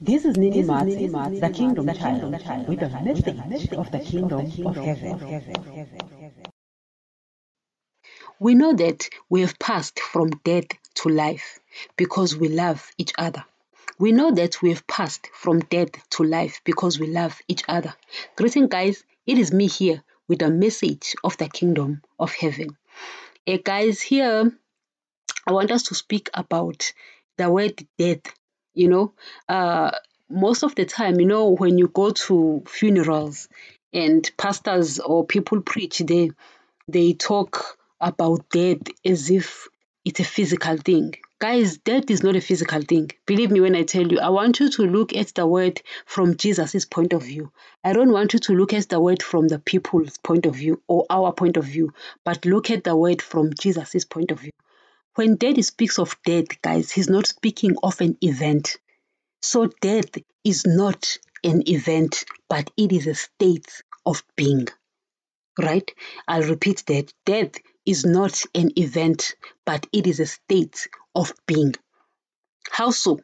This is Nini Mats, the Kingdom Child, with a message of the Kingdom of Heaven. We know that we have passed from death to life because we love each other. We know that we have passed from death to life because we love each other. Greeting, guys. It is me here with a message of the kingdom of heaven. Hey, guys, here I want us to speak about the word death. You know, uh, most of the time, you know, when you go to funerals and pastors or people preach, they they talk about death as if it's a physical thing. Guys, death is not a physical thing. Believe me when I tell you, I want you to look at the word from Jesus' point of view. I don't want you to look at the word from the people's point of view or our point of view, but look at the word from Jesus' point of view. When death speaks of death, guys, he's not speaking of an event. So death is not an event, but it is a state of being. Right? I'll repeat that. Death is not an event, but it is a state of being. How so?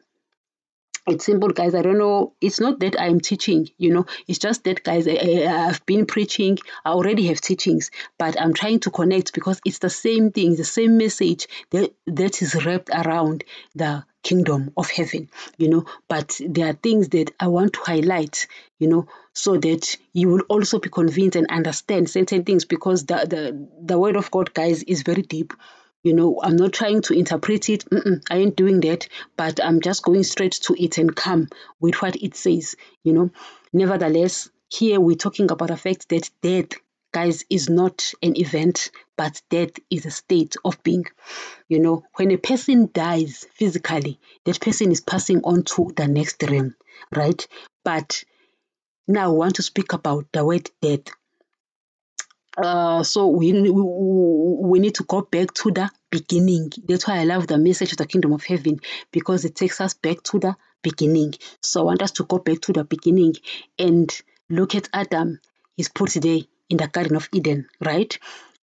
It's simple, guys. I don't know. It's not that I'm teaching, you know. It's just that, guys, I, have been preaching. I already have teachings, but I'm trying to connect because it's the same thing, the same message that, that is wrapped around the kingdom of heaven, you know. But there are things that I want to highlight, you know, so that you will also be convinced and understand certain things because the, the, the word of God, guys, is very deep you know i'm not trying to interpret it Mm-mm, i ain't doing that but i'm just going straight to it and come with what it says you know. Nevertheless here we're talking about the fact that death guys is not an event but death is a state of being you know. When a person dies physically that person is passing on to the next realm right? But now i want to speak about the word death uh, so we, we we need to go back to the beginning. That's why I love the message of the kingdom of heaven because it takes us back to the beginning. So I want us to go back to the beginning and look at Adam. He's put there in the Garden of Eden, right?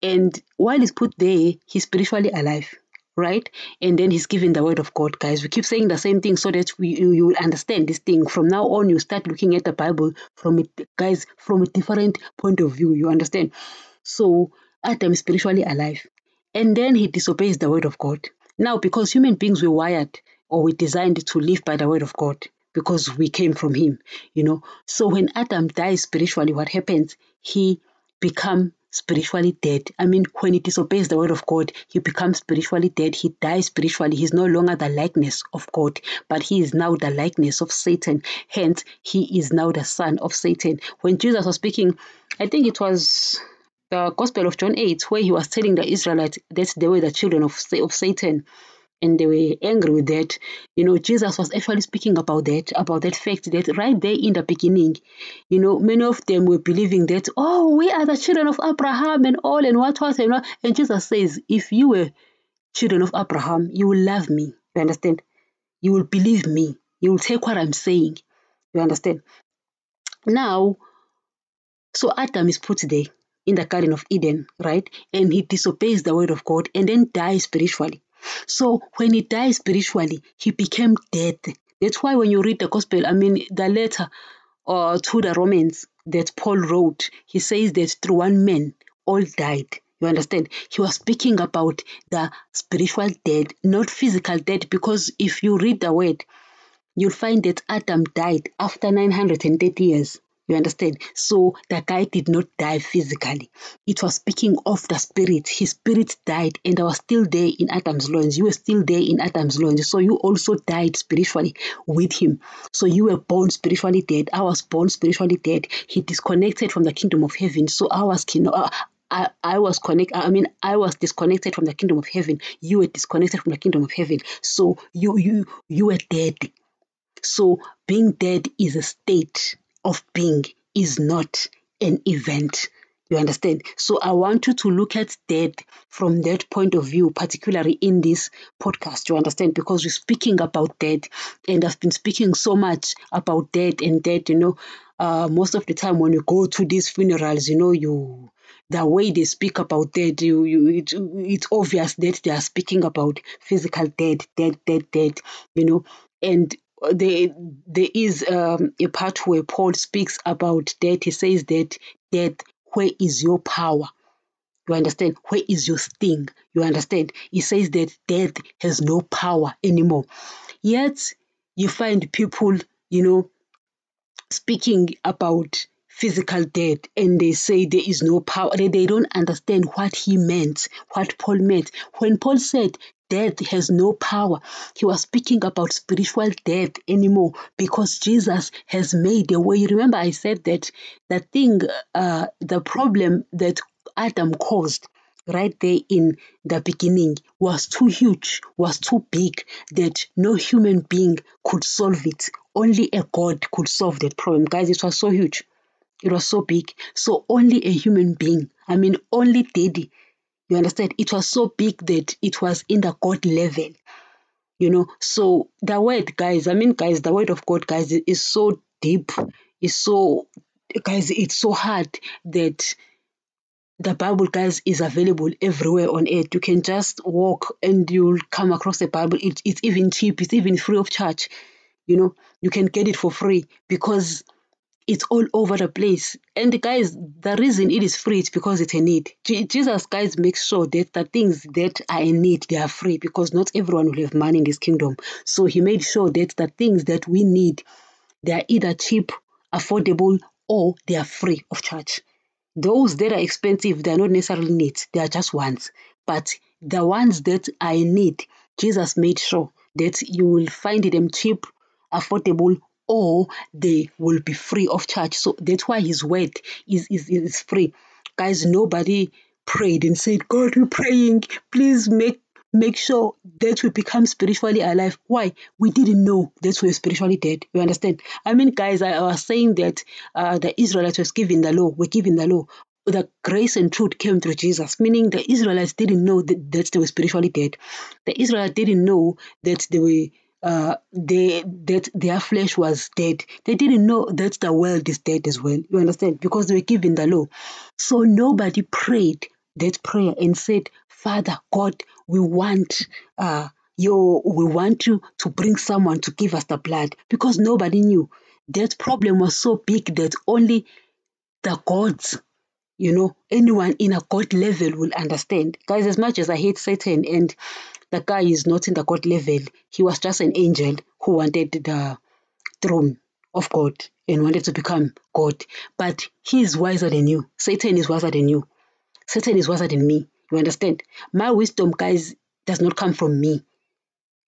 And while he's put there, he's spiritually alive, right? And then he's given the word of God, guys. We keep saying the same thing so that we, you, you understand this thing. From now on, you start looking at the Bible from it, guys, from a different point of view. You understand? So Adam is spiritually alive. And then he disobeys the word of God. Now, because human beings were wired or were designed to live by the word of God, because we came from him, you know. So when Adam dies spiritually, what happens? He become spiritually dead. I mean, when he disobeys the word of God, he becomes spiritually dead. He dies spiritually. He's no longer the likeness of God, but he is now the likeness of Satan. Hence, he is now the son of Satan. When Jesus was speaking, I think it was the Gospel of John 8, where he was telling the Israelites that they were the children of, of Satan and they were angry with that. You know, Jesus was actually speaking about that, about that fact that right there in the beginning, you know, many of them were believing that, oh, we are the children of Abraham and all and what what and what. And Jesus says, if you were children of Abraham, you will love me. You understand? You will believe me. You will take what I'm saying. You understand? Now, so Adam is put there in the Garden of Eden, right? And he disobeys the word of God and then dies spiritually. So when he died spiritually, he became dead. That's why when you read the gospel, I mean the letter uh, to the Romans that Paul wrote, he says that through one man all died. You understand? He was speaking about the spiritual dead, not physical dead, because if you read the word, you'll find that Adam died after 930 years. You understand? So the guy did not die physically. It was speaking of the spirit. His spirit died and I was still there in Adam's loins. You were still there in Adam's loins. So you also died spiritually with him. So you were born spiritually dead. I was born spiritually dead. He disconnected from the kingdom of heaven. So I was uh, I, I was connect I mean I was disconnected from the kingdom of heaven. You were disconnected from the kingdom of heaven. So you you you were dead. So being dead is a state of being is not an event. You understand? So I want you to look at death from that point of view, particularly in this podcast. You understand? Because we're speaking about death, and I've been speaking so much about death and death. You know, uh, most of the time when you go to these funerals, you know, you the way they speak about death, you, you it, it's obvious that they are speaking about physical death, death, death, death. You know, and there, there is um, a part where Paul speaks about death. He says that death where is your power? You understand? Where is your sting? You understand? He says that death has no power anymore. Yet you find people, you know, speaking about physical death and they say there is no power. They, they don't understand what he meant, what Paul meant. When Paul said death has no power. He was speaking about spiritual death anymore because Jesus has made a way. Remember, I said that the thing, uh, the problem that Adam caused right there in the beginning was too huge, was too big that no human being could solve it. Only a God could solve that problem. Guys, it was so huge. It was so big. So only a human being, I mean, only Daddy you understand? It was so big that it was in the God level. You know, so the word, guys, I mean, guys, the word of God, guys, is so deep, is so, guys, it's so hard that the Bible, guys, is available everywhere on earth. You can just walk and you'll come across the Bible. It, it's even cheap, it's even free of charge. You know, you can get it for free because it's all over the place. And guys, the reason it is free is because it's a need. Jesus, guys, makes sure that the things that are in need, they are free because not everyone will have money in this kingdom. So he made sure that the things that we need, they are either cheap, affordable, or they are free of charge. Those that are expensive, they are not necessarily needs, they are just wants. But the ones that in need, Jesus made sure that you will find them cheap, affordable, or they will be free of charge. So that's why his word is, is, is free. Guys, nobody prayed and said, God, we're praying, please make make sure that we become spiritually alive. Why? We didn't know that we were spiritually dead. You understand? I mean, guys, I, was saying that uh, the Israelites was given the law, were given the law. The grace and truth came through Jesus, meaning the Israelites didn't know that, that they were spiritually dead. The Israelites didn't know that they were uh, they that their flesh was dead. They didn't know that the world is dead as well. You understand? Because they were given the law. So nobody prayed that prayer and said, Father God, we want uh your we want you to bring someone to give us the blood because nobody knew. That problem was so big that only the gods you know anyone in a god level will understand guys as much as i hate satan and the guy is not in the God level. He was just an angel who wanted the throne of God and wanted to become God. But he is wiser than you. Satan is wiser than you. Satan is wiser than me. You understand? My wisdom, guys, does not come from me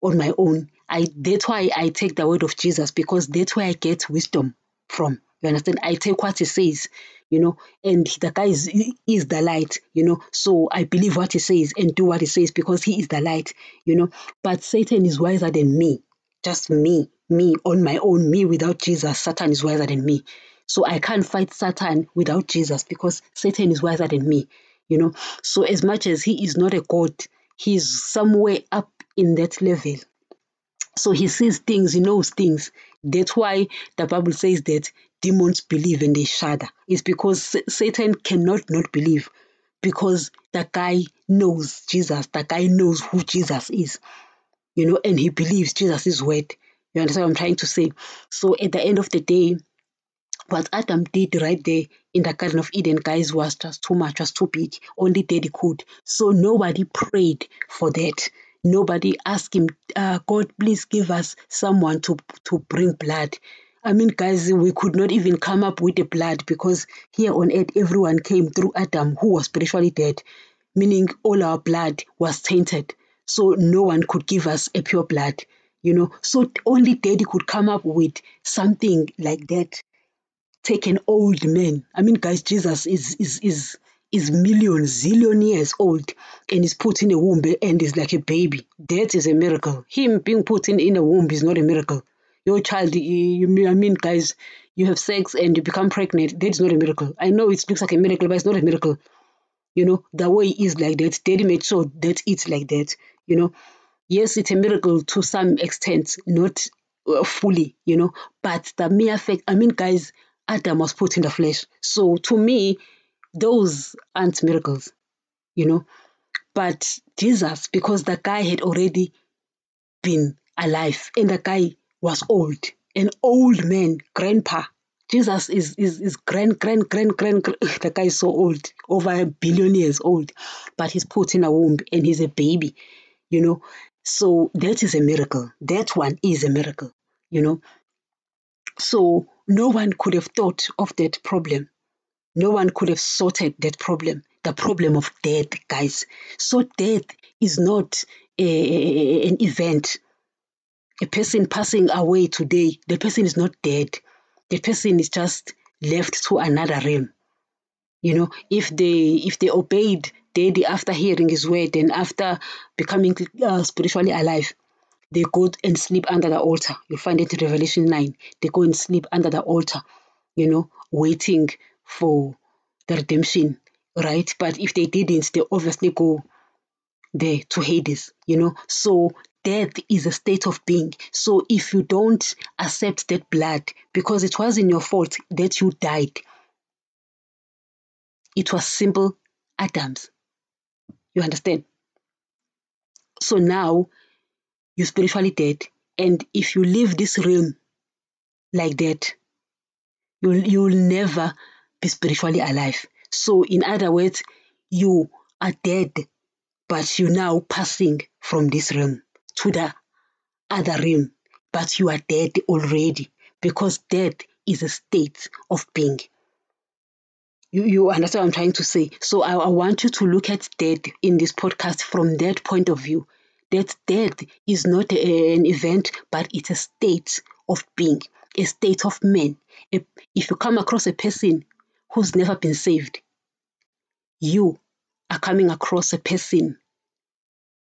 on my own. I that's why I take the word of Jesus because that's where I get wisdom from. You understand? I take what he says you know, and the guy is, is the light, you know. So I believe what he says and do what he says because he is the light, you know. But Satan is wiser than me, just me, me on my own, me without Jesus. Satan is wiser than me. So I can't fight Satan without Jesus because Satan is wiser than me, you know. So as much as he is not a God, he's somewhere up in that level. So he sees things, he knows things. That's why the Bible says that demons believe and they shudder. It's because Satan cannot not believe because the guy knows Jesus. The guy knows who Jesus is, you know, and he believes Jesus is word. You understand what I'm trying to say? So at the end of the day, what Adam did right there in the Garden of Eden, guys, was just too much, was too big. Only Daddy could. So nobody prayed for that. Nobody asked him, uh, God, please give us someone to, to bring blood. I mean, guys, we could not even come up with the blood because here on earth, everyone came through Adam, who was spiritually dead, meaning all our blood was tainted. So no one could give us a pure blood, you know. So only Daddy could come up with something like that. Take an old man. I mean, guys, Jesus is is is is millions, zillion years old and is put in a womb and is like a baby. That is a miracle. Him being put in, in a womb is not a miracle. Your child, you, I mean, guys, you have sex and you become pregnant, that is not a miracle. I know it looks like a miracle, but it's not a miracle. You know, the way is like that. Daddy made sure that it's like that. You know, yes, it's a miracle to some extent, not uh, fully, you know, but the mere fact, I mean, guys, Adam was put in the flesh. So to me, those aren't miracles, you know. But Jesus, because the guy had already been alive and the guy was old, an old man, grandpa. Jesus is is, is grand, grand, grand, grand, grand. The guy is so old, over a billion years old, but he's put in a womb and he's a baby, you know. So that is a miracle. That one is a miracle, you know. So no one could have thought of that problem. No one could have sorted that problem, the problem of death, guys. So death is not a, an event. A person passing away today, the person is not dead. The person is just left to another realm. You know, if they if they obeyed daddy after hearing his word and after becoming uh, spiritually alive, they go and sleep under the altar. You find it in Revelation 9. They go and sleep under the altar, you know, waiting for the redemption, right? But if they didn't, they obviously go there to Hades, you know. So death is a state of being. So if you don't accept that blood, because it wasn't your fault that you died, it was simple Adam's. You understand? So now you're spiritually dead. And if you leave this realm like that, you'll, you'll never be spiritually alive. So, in other words, you are dead, but you're now passing from this realm to the other realm, but you are dead already because death is a state of being. You, you understand what I'm trying to say? So I, I want you to look at death in this podcast from that point of view that death is not a, an event, but it's a state of being, a state of man. If, if you come across a person who's never been saved, you are coming across a person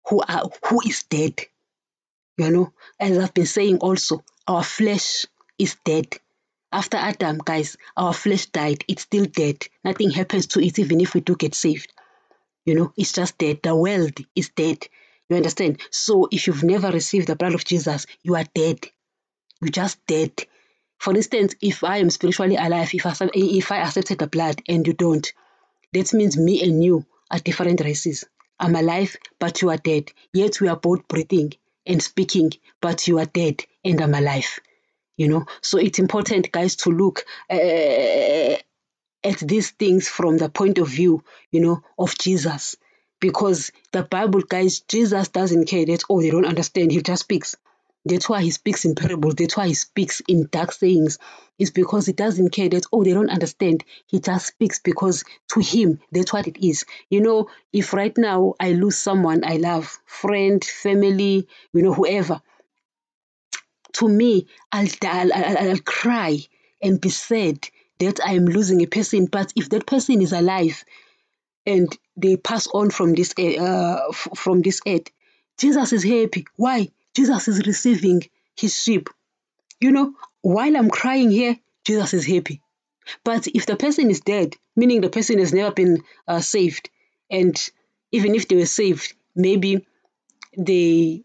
who are who is dead. You know, as I've been saying also, our flesh is dead. After Adam, guys, our flesh died. It's still dead. Nothing happens to it even if we do get saved. You know, it's just dead. The world is dead. You understand? So if you've never received the blood of Jesus, you are dead. You're just dead. For instance, if I am spiritually alive, if I, if I accepted the blood and you don't, that means me and you are different races. I'm alive, but you are dead. Yet we are both breathing and speaking, but you are dead and I'm alive. You know, so it's important, guys, to look uh, at these things from the point of view, you know, of Jesus because the Bible, guys, Jesus doesn't care that, oh, they don't understand. He just speaks. That's why he speaks in parables. That's why he speaks in dark sayings. It's because he doesn't care that, oh, they don't understand. He just speaks because to him, that's what it is. You know, if right now I lose someone I love, friend, family, you know, whoever, to me, I'll, I'll, I'll, I'll cry and be sad that I'm losing a person. But if that person is alive, and they pass on from this uh, from this earth. Jesus is happy. Why? Jesus is receiving his sheep. You know, while I'm crying here, Jesus is happy. But if the person is dead, meaning the person has never been uh, saved, and even if they were saved, maybe they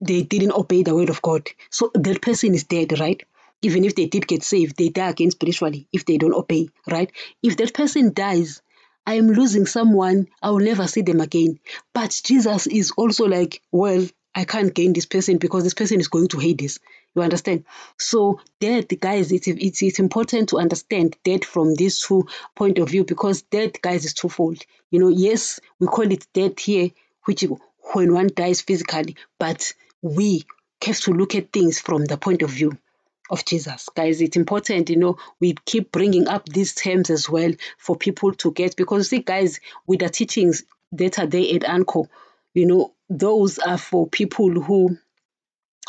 they didn't obey the word of God. So that person is dead, right? Even if they did get saved, they die again spiritually if they don't obey, right? If that person dies, I am losing someone, I will never see them again. But Jesus is also like, well, I can't gain this person because this person is going to Hades. You understand? So death, guys, it's, it's, it's important to understand death from this two point of view because death, guys, is twofold. You know, yes, we call it death here, which when one dies physically, but we have to look at things from the point of view of Jesus. Guys, it's important, you know, we keep bringing up these terms as well for people to get because see, guys, with the teachings that are there at Anchor, you know, those are for people who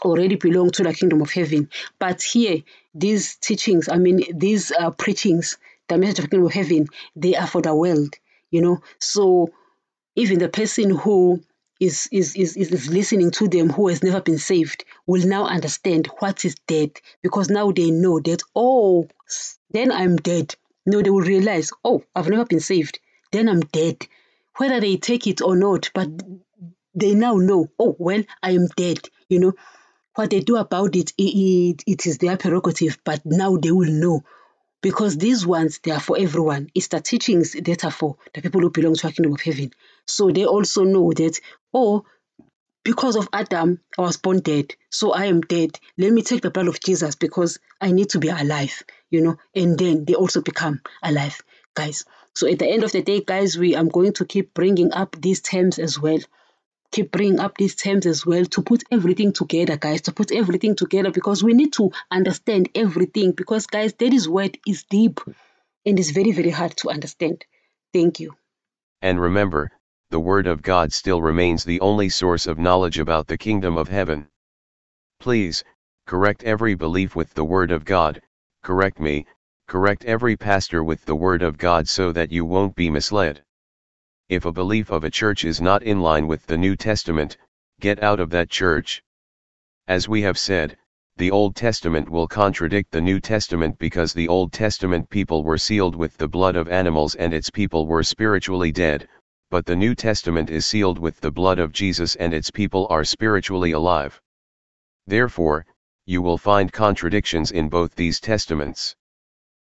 already belong to the kingdom of heaven. But here, these teachings, I mean, these uh, preachings, the message of the kingdom of heaven, they are for the world, you know. So even the person who is, is, is, is listening to them who has never been saved will now understand what is dead because now they know that, oh, then I'm dead. No, they will realize, oh, I've never been saved. Then I'm dead. Whether they take it or not, but they now know, oh, well, I am dead. You know, what they do about it, it, it is their prerogative, but now they will know because these ones they are for everyone. It's the teachings that are for the people who belong to the kingdom of heaven. So they also know that, oh, because of Adam, I was born dead. So I am dead. Let me take the blood of Jesus because I need to be alive, you know, and then they also become alive, guys. So at the end of the day, guys, we I'm going to keep bringing up these terms as well keep bringing up these terms as well to put everything together, guys, to put everything together because we need to understand everything because, guys, that is word is deep and is very, very hard to understand. Thank you. And remember, the Word of God still remains the only source of knowledge about the kingdom of heaven. Please, correct every belief with the Word of God, correct me, correct every pastor with the Word of God so that you won't be misled. If a belief of a church is not in line with the New Testament, get out of that church. As we have said, the Old Testament will contradict the New Testament because the Old Testament people were sealed with the blood of animals and its people were spiritually dead, but the New Testament is sealed with the blood of Jesus and its people are spiritually alive. Therefore, you will find contradictions in both these testaments.